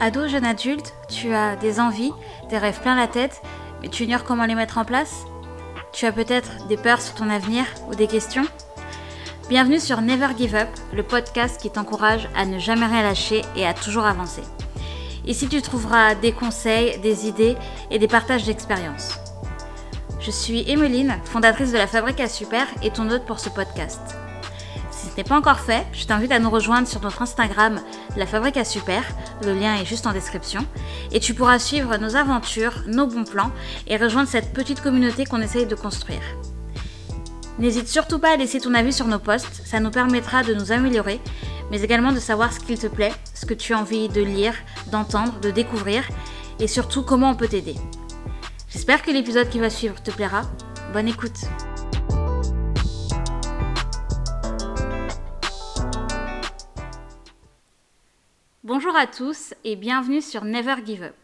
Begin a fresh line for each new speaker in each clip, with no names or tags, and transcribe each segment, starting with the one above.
Ado, jeune adulte, tu as des envies, des rêves plein la tête, mais tu ignores comment les mettre en place? Tu as peut-être des peurs sur ton avenir ou des questions? Bienvenue sur Never Give Up, le podcast qui t'encourage à ne jamais rien lâcher et à toujours avancer. Ici, tu trouveras des conseils, des idées et des partages d'expériences. Je suis Emeline, fondatrice de la Fabrique à Super et ton hôte pour ce podcast. N'est pas encore fait, je t'invite à nous rejoindre sur notre Instagram, La Fabrique à Super. Le lien est juste en description. Et tu pourras suivre nos aventures, nos bons plans et rejoindre cette petite communauté qu'on essaye de construire. N'hésite surtout pas à laisser ton avis sur nos posts, ça nous permettra de nous améliorer, mais également de savoir ce qu'il te plaît, ce que tu as envie de lire, d'entendre, de découvrir, et surtout comment on peut t'aider. J'espère que l'épisode qui va suivre te plaira. Bonne écoute Bonjour à tous et bienvenue sur Never Give Up.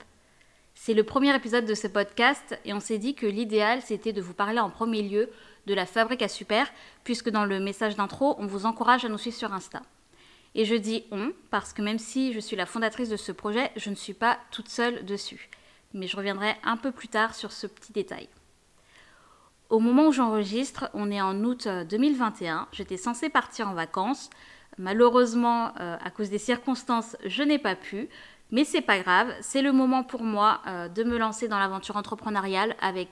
C'est le premier épisode de ce podcast et on s'est dit que l'idéal c'était de vous parler en premier lieu de la fabrique à super puisque dans le message d'intro on vous encourage à nous suivre sur Insta. Et je dis on parce que même si je suis la fondatrice de ce projet, je ne suis pas toute seule dessus. Mais je reviendrai un peu plus tard sur ce petit détail. Au moment où j'enregistre, on est en août 2021, j'étais censée partir en vacances, Malheureusement, euh, à cause des circonstances, je n'ai pas pu. Mais c'est pas grave, c'est le moment pour moi euh, de me lancer dans l'aventure entrepreneuriale avec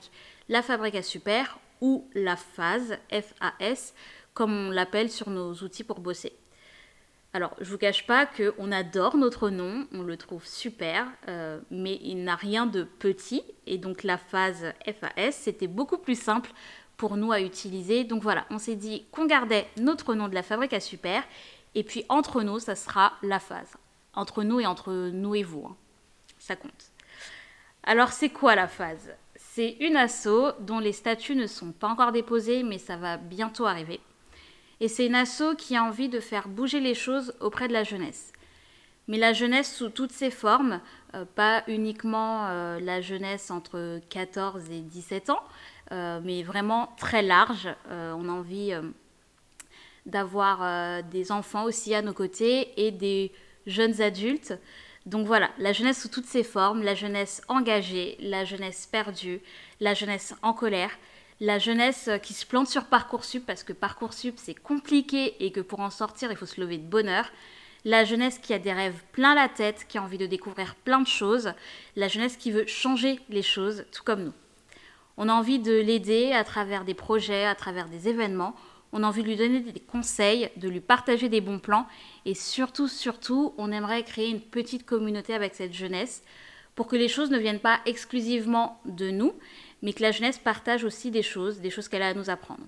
la Fabrique à Super ou la phase, F-A-S, comme on l'appelle sur nos outils pour bosser. Alors, je vous cache pas qu'on adore notre nom, on le trouve super, euh, mais il n'a rien de petit. Et donc, la phase FAS, c'était beaucoup plus simple pour nous à utiliser. Donc voilà, on s'est dit qu'on gardait notre nom de la fabrique à super. Et puis entre nous, ça sera la phase. Entre nous et entre nous et vous. Hein. Ça compte. Alors c'est quoi la phase? C'est une asso dont les statuts ne sont pas encore déposés, mais ça va bientôt arriver. Et c'est une asso qui a envie de faire bouger les choses auprès de la jeunesse. Mais la jeunesse sous toutes ses formes, euh, pas uniquement euh, la jeunesse entre 14 et 17 ans, euh, mais vraiment très large. on a envie d'avoir des enfants aussi à nos côtés et des jeunes adultes. Donc voilà, la jeunesse sous toutes ses formes, la jeunesse engagée, la jeunesse perdue, la jeunesse en colère, la jeunesse qui se plante sur Parcoursup parce que Parcoursup c'est compliqué et que pour en sortir il faut se lever de bonheur, la jeunesse qui a des rêves plein la tête, qui a envie de découvrir plein de choses, la jeunesse qui veut changer les choses, tout comme nous. On a envie de l'aider à travers des projets, à travers des événements. On a envie de lui donner des conseils, de lui partager des bons plans. Et surtout, surtout, on aimerait créer une petite communauté avec cette jeunesse pour que les choses ne viennent pas exclusivement de nous, mais que la jeunesse partage aussi des choses, des choses qu'elle a à nous apprendre.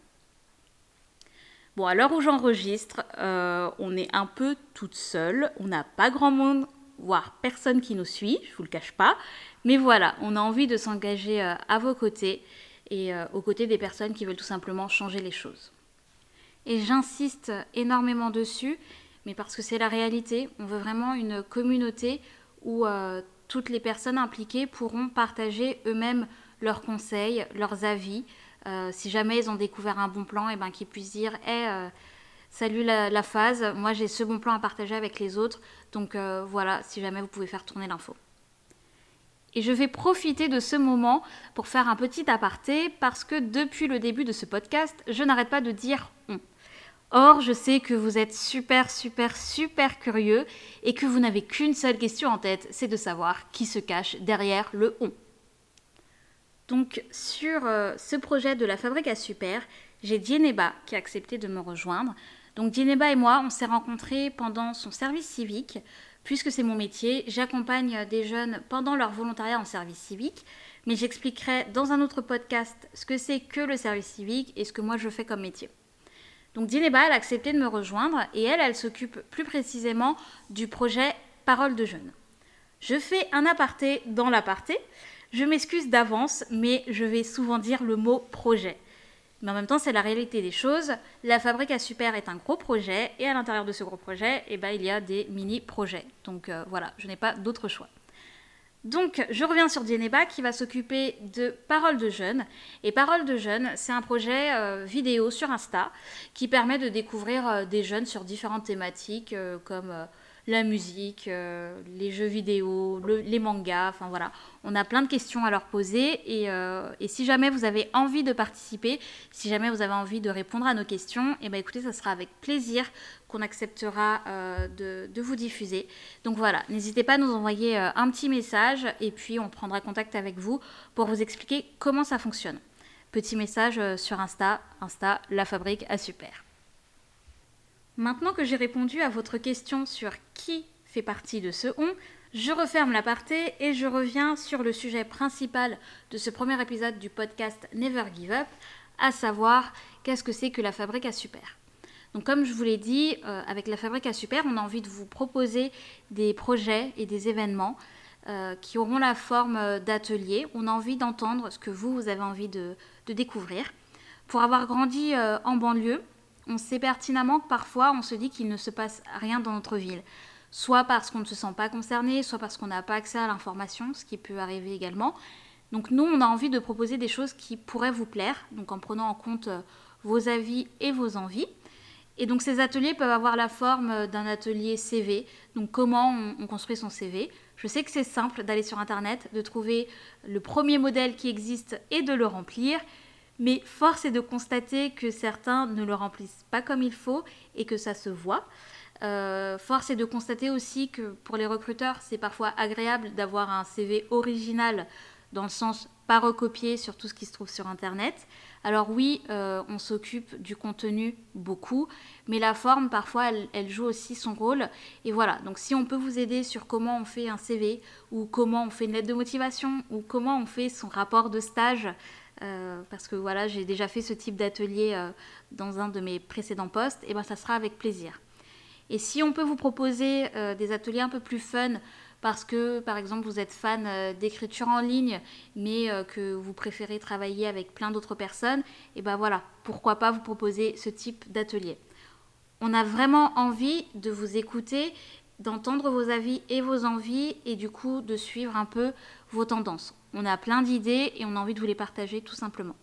Bon, à l'heure où j'enregistre, euh, on est un peu toute seule. On n'a pas grand monde, voire personne qui nous suit, je vous le cache pas. Mais voilà, on a envie de s'engager euh, à vos côtés et euh, aux côtés des personnes qui veulent tout simplement changer les choses. Et j'insiste énormément dessus, mais parce que c'est la réalité. On veut vraiment une communauté où toutes les personnes impliquées pourront partager eux-mêmes leurs conseils, leurs avis, euh, si jamais ils ont découvert un bon plan, et eh ben qu'ils puissent dire hey, euh, salut la, phase, moi j'ai ce bon plan à partager avec les autres, donc euh, voilà, si jamais vous pouvez faire tourner l'info. Et je vais profiter de ce moment pour faire un petit aparté parce que depuis le début de ce podcast, je n'arrête pas de dire on. Or, je sais que vous êtes super, super, super curieux et que vous n'avez qu'une seule question en tête, c'est de savoir qui se cache derrière le on. Donc sur euh, ce projet de la fabrique à super, j'ai Dieneba qui a accepté de me rejoindre. Donc Dieneba et moi, on s'est rencontrés pendant son service civique. Puisque c'est mon métier, j'accompagne des jeunes pendant leur volontariat en service civique, mais j'expliquerai dans un autre podcast ce que c'est que le service civique et ce que moi je fais comme métier. Donc Dieneba, elle a accepté de me rejoindre et elle, elle s'occupe plus précisément du projet Parole de jeunes. Je fais un aparté dans l'aparté. Je m'excuse d'avance, mais je vais souvent dire le mot projet. Mais en même temps, c'est la réalité des choses. La fabrique à super est un gros projet, et à l'intérieur de ce gros projet, eh ben, il y a des mini-projets. Donc euh, voilà, je n'ai pas d'autre choix. Donc, je reviens sur Dieneba qui va s'occuper de Paroles de Jeunes. Et Paroles de Jeunes, c'est un projet euh, vidéo sur Insta qui permet de découvrir euh, des jeunes sur différentes thématiques comme la musique, euh, les jeux vidéo, les mangas, enfin voilà. On a plein de questions à leur poser euh, et, si jamais vous avez envie de participer, si jamais vous avez envie de répondre à nos questions, et eh ben écoutez, ça sera avec plaisir qu'on acceptera euh, de, de, vous diffuser. Donc voilà, n'hésitez pas à nous envoyer un petit message et puis on prendra contact avec vous pour vous expliquer comment ça fonctionne. Petit message sur Insta, Insta, la fabrique à super. Maintenant que j'ai répondu à votre question sur qui fait partie de ce on, je referme l'aparté et je reviens sur le sujet principal de ce premier épisode du podcast Never Give Up, à savoir qu'est-ce que c'est que la fabrique à super. Donc comme je vous l'ai dit, euh, avec la fabrique à super, on a envie de vous proposer des projets et des événements euh, qui auront la forme d'ateliers. On a envie d'entendre ce que vous, avez envie de, découvrir. Pour avoir grandi euh, en banlieue, on sait pertinemment que parfois on se dit qu'il ne se passe rien dans notre ville. Soit parce qu'on ne se sent pas concerné, soit parce qu'on n'a pas accès à l'information, ce qui peut arriver également. Donc nous, on a envie de proposer des choses qui pourraient vous plaire, donc en prenant en compte euh, vos avis et vos envies. Et donc ces ateliers peuvent avoir la forme euh, d'un atelier CV, donc comment on, on construit son CV. Je sais que c'est simple d'aller sur Internet, de trouver le premier modèle qui existe et de le remplir. Mais force est de constater que certains ne le remplissent pas comme il faut et que ça se voit. Euh, force est de constater aussi que pour les recruteurs, c'est parfois agréable d'avoir un CV original dans le sens pas recopié sur tout ce qui se trouve sur Internet. Alors oui, euh, on s'occupe du contenu beaucoup, mais la forme, parfois, elle, elle, joue aussi son rôle. Et voilà, donc si on peut vous aider sur comment on fait un CV, ou comment on fait une lettre de motivation, ou comment on fait son rapport de stage, euh, parce que voilà, j'ai déjà fait ce type d'atelier euh, dans un de mes précédents postes, et ben ça sera avec plaisir. Et si on peut vous proposer euh, des ateliers un peu plus fun, parce que par exemple vous êtes fan d'écriture en ligne, mais que vous préférez travailler avec plein d'autres personnes, et ben voilà, pourquoi pas vous proposer ce type d'atelier. On a vraiment envie de vous écouter d'entendre vos avis et vos envies et du coup de suivre un peu vos tendances. On a plein d'idées et on a envie de vous les partager tout simplement.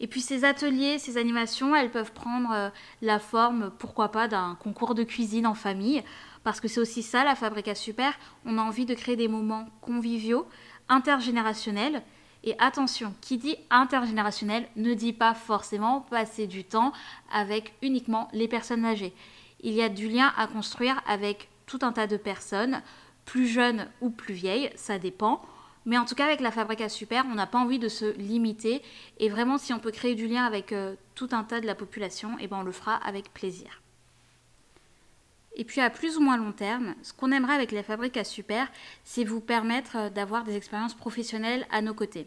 Et puis ces ateliers, ces animations, elles peuvent prendre euh, la forme, pourquoi pas, d'un concours de cuisine en famille, parce que c'est aussi ça la Fabrique à Super. On a envie de créer des moments conviviaux, intergénérationnels. Et attention, qui dit intergénérationnel ne dit pas forcément passer du temps avec uniquement les personnes âgées. Il y a du lien à construire avec tout un tas de personnes, plus jeunes ou plus vieilles, ça dépend. Mais en tout cas, avec la Fabrique à Super, on n'a pas envie de se limiter. Et vraiment, si on peut créer du lien avec euh, tout un tas de la population, et eh ben, on le fera avec plaisir. Et puis à plus ou moins long terme, ce qu'on aimerait avec la Fabrique à Super, c'est vous permettre euh, d'avoir des expériences professionnelles à nos côtés.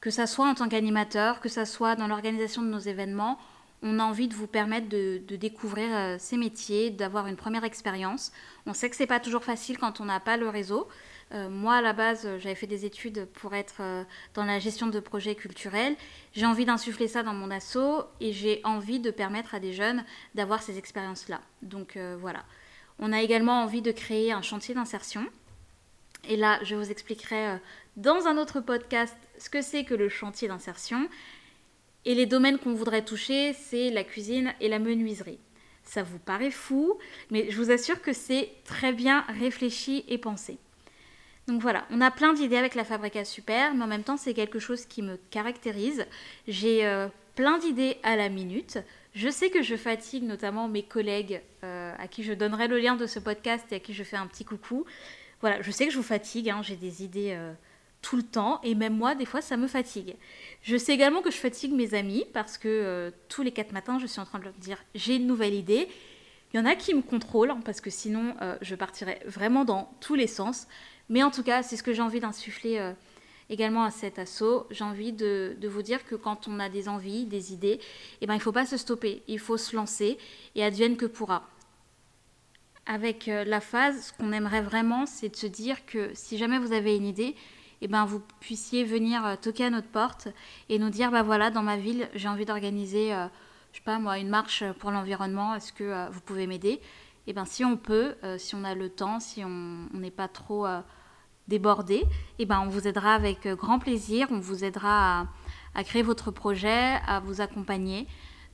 Que ça soit en tant qu'animateur, que ça soit dans l'organisation de nos événements, on a envie de vous permettre de, découvrir euh, ces métiers, d'avoir une première expérience. On sait que c'est pas toujours facile quand on n'a pas le réseau, euh, moi, à la base, j'avais fait des études pour être euh, dans la gestion de projets culturels. J'ai envie d'insuffler ça dans mon assaut et j'ai envie de permettre à des jeunes d'avoir ces expériences-là. Donc euh, voilà. On a également envie de créer un chantier d'insertion. Et là, je vous expliquerai dans un autre podcast ce que c'est que le chantier d'insertion. Et les domaines qu'on voudrait toucher, c'est la cuisine et la menuiserie. Ça vous paraît fou, mais je vous assure que c'est très bien réfléchi et pensé. Donc voilà, on a plein d'idées avec la Fabrica Super, mais en même temps, c'est quelque chose qui me caractérise. J'ai euh, plein d'idées à la minute. Je sais que je fatigue notamment mes collègues euh, à qui je donnerai le lien de ce podcast et à qui je fais un petit coucou. Voilà, je sais que je vous fatigue, hein, j'ai des idées euh, tout le temps et même moi, des fois, ça me fatigue. Je sais également que je fatigue mes amis parce que tous les quatre matins, je suis en train de leur dire j'ai une nouvelle idée. Il y en a qui me contrôlent parce que sinon, je partirais vraiment dans tous les sens. Mais en tout cas, c'est ce que j'ai envie d'insuffler euh, également à cet assaut. J'ai envie de, vous dire que quand on a des envies, des idées, eh ben, il ne faut pas se stopper, il faut se lancer et advienne que pourra. Avec euh, la phase, ce qu'on aimerait vraiment, c'est de se dire que si jamais vous avez une idée, eh ben, vous puissiez venir euh, toquer à notre porte et nous dire, bah voilà, dans ma ville, j'ai envie d'organiser, je sais pas moi, une marche pour l'environnement, est-ce que vous pouvez m'aider? Et eh ben si on peut, euh, si on a le temps, si on n'est pas trop euh, débordé, et eh ben on vous aidera avec euh, grand plaisir, on vous aidera à, créer votre projet, à vous accompagner.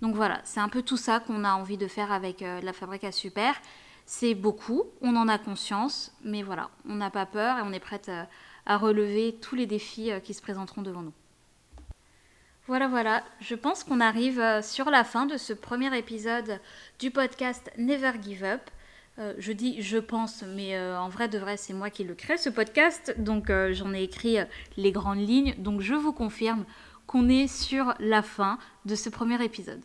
Donc voilà, c'est un peu tout ça qu'on a envie de faire avec la Fabrique à Super. C'est beaucoup, on en a conscience, mais voilà, on n'a pas peur et on est prête à relever tous les défis qui se présenteront devant nous. Voilà, voilà, je pense qu'on arrive sur la fin de ce premier épisode du podcast Never Give Up. Euh, je dis je pense, mais euh, en vrai de vrai, c'est moi qui le crée ce podcast, donc euh, j'en ai écrit les grandes lignes, donc je vous confirme qu'on est sur la fin de ce premier épisode.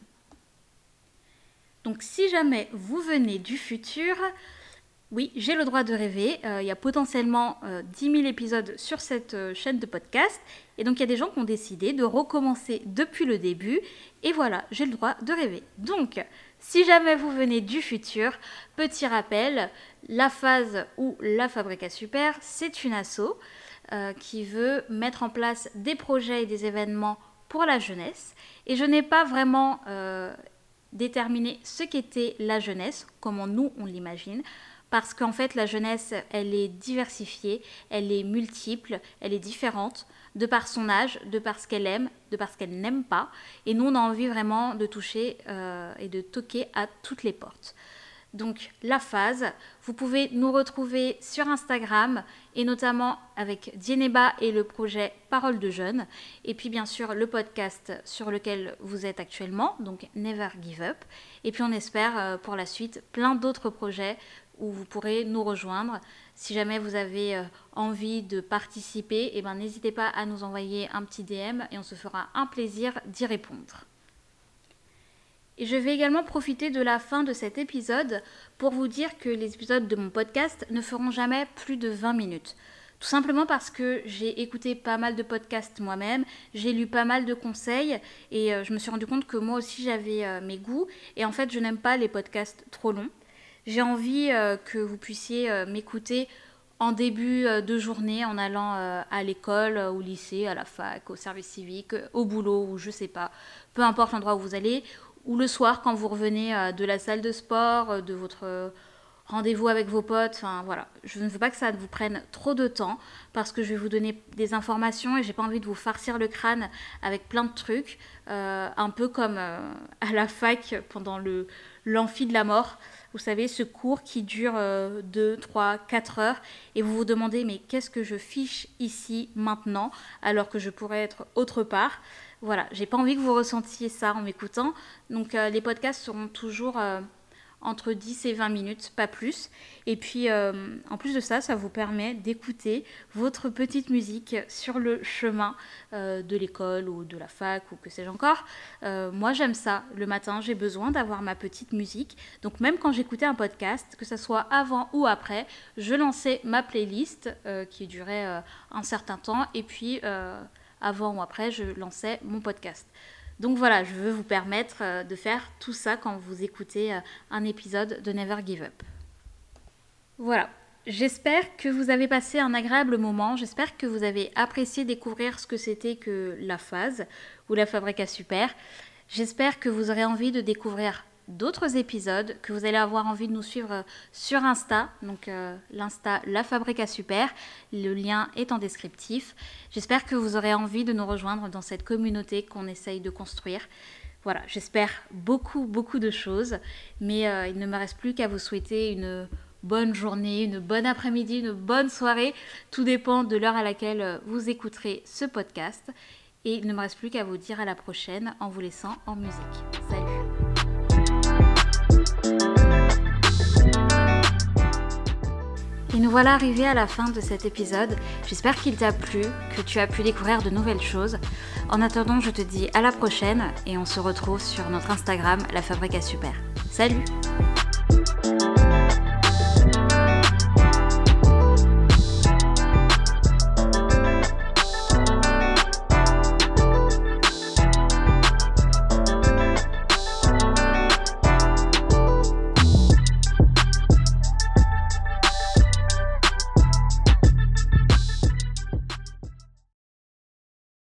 Donc si jamais vous venez du futur, oui, j'ai le droit de rêver. il y a potentiellement 10 000 épisodes sur cette chaîne de podcast. Et donc il y a des gens qui ont décidé de recommencer depuis le début. Et voilà, j'ai le droit de rêver. Donc si jamais vous venez du futur, petit rappel, la phase ou la Fabrica Super, c'est une asso euh, qui veut mettre en place des projets et des événements pour la jeunesse. Et je n'ai pas vraiment euh, déterminé ce qu'était la jeunesse, comment nous on l'imagine parce qu'en fait la jeunesse, elle est diversifiée, elle est multiple, elle est différente de par son âge, de par ce qu'elle aime, de par ce qu'elle n'aime pas. Et nous, on a envie vraiment de toucher euh, et de toquer à toutes les portes. Donc la phase, vous pouvez nous retrouver sur Instagram et notamment avec Dieneba et le projet Parole de Jeunes. Et puis bien sûr le podcast sur lequel vous êtes actuellement, donc Never Give Up. Et puis on espère euh, pour la suite plein d'autres projets où vous pourrez nous rejoindre. Si jamais vous avez euh, envie de participer, eh ben, n'hésitez pas à nous envoyer un petit DM et on se fera un plaisir d'y répondre. Et je vais également profiter de la fin de cet épisode pour vous dire que les épisodes de mon podcast ne feront jamais plus de 20 minutes. Tout simplement parce que j'ai écouté pas mal de podcasts moi-même, j'ai lu pas mal de conseils et euh, je me suis rendu compte que moi aussi j'avais euh, mes goûts et en fait je n'aime pas les podcasts trop longs. J'ai envie euh, que vous puissiez euh, m'écouter en début euh, de journée en allant à l'école, au lycée, à la fac, au service civique, au boulot ou je sais pas, peu importe l'endroit où vous allez, ou le soir quand vous revenez de la salle de sport, de votre rendez-vous avec vos potes, enfin voilà. Je ne veux pas que ça vous prenne trop de temps parce que je vais vous donner des informations et j'ai pas envie de vous farcir le crâne avec plein de trucs, un peu comme à la fac pendant le l'amphi de la mort. Vous savez, ce cours qui dure 2, 3, 4 heures et vous vous demandez mais qu'est-ce que je fiche ici maintenant alors que je pourrais être autre part? Voilà, j'ai pas envie que vous ressentiez ça en m'écoutant. Donc euh, les podcasts seront toujours euh, entre 10 et 20 minutes, pas plus. Et puis, euh, en plus de ça, ça vous permet d'écouter votre petite musique sur le chemin euh, de l'école ou de la fac ou que sais-je encore. Euh, moi, j'aime ça. Le matin, j'ai besoin d'avoir ma petite musique. Donc, même quand j'écoutais un podcast, que ce soit avant ou après, je lançais ma playlist qui durait un certain temps. Et puis, avant ou après, je lançais mon podcast. Donc voilà, je veux vous permettre euh, de faire tout ça quand vous écoutez euh, un épisode de Never Give Up. Voilà, j'espère que vous avez passé un agréable moment, j'espère que vous avez apprécié découvrir ce que c'était que la phase ou la Fabrica Super. J'espère que vous aurez envie de découvrir d'autres épisodes, que vous allez avoir envie de nous suivre euh, sur Insta, donc euh, l'Insta La Fabrica Super. Le lien est en descriptif. J'espère que vous aurez envie de nous rejoindre dans cette communauté qu'on essaye de construire. Voilà, j'espère beaucoup, beaucoup de choses, mais euh, il ne me reste plus qu'à vous souhaiter une bonne journée, une bonne après-midi, une bonne soirée. Tout dépend de l'heure à laquelle vous écouterez ce podcast. Et il ne me reste plus qu'à vous dire à la prochaine en vous laissant en musique. Salut Et nous voilà arrivés à la fin de cet épisode. J'espère qu'il t'a plu, que tu as pu découvrir de nouvelles choses. En attendant, je te dis à la prochaine et on se retrouve sur notre Instagram, La Fabrique à Super. Salut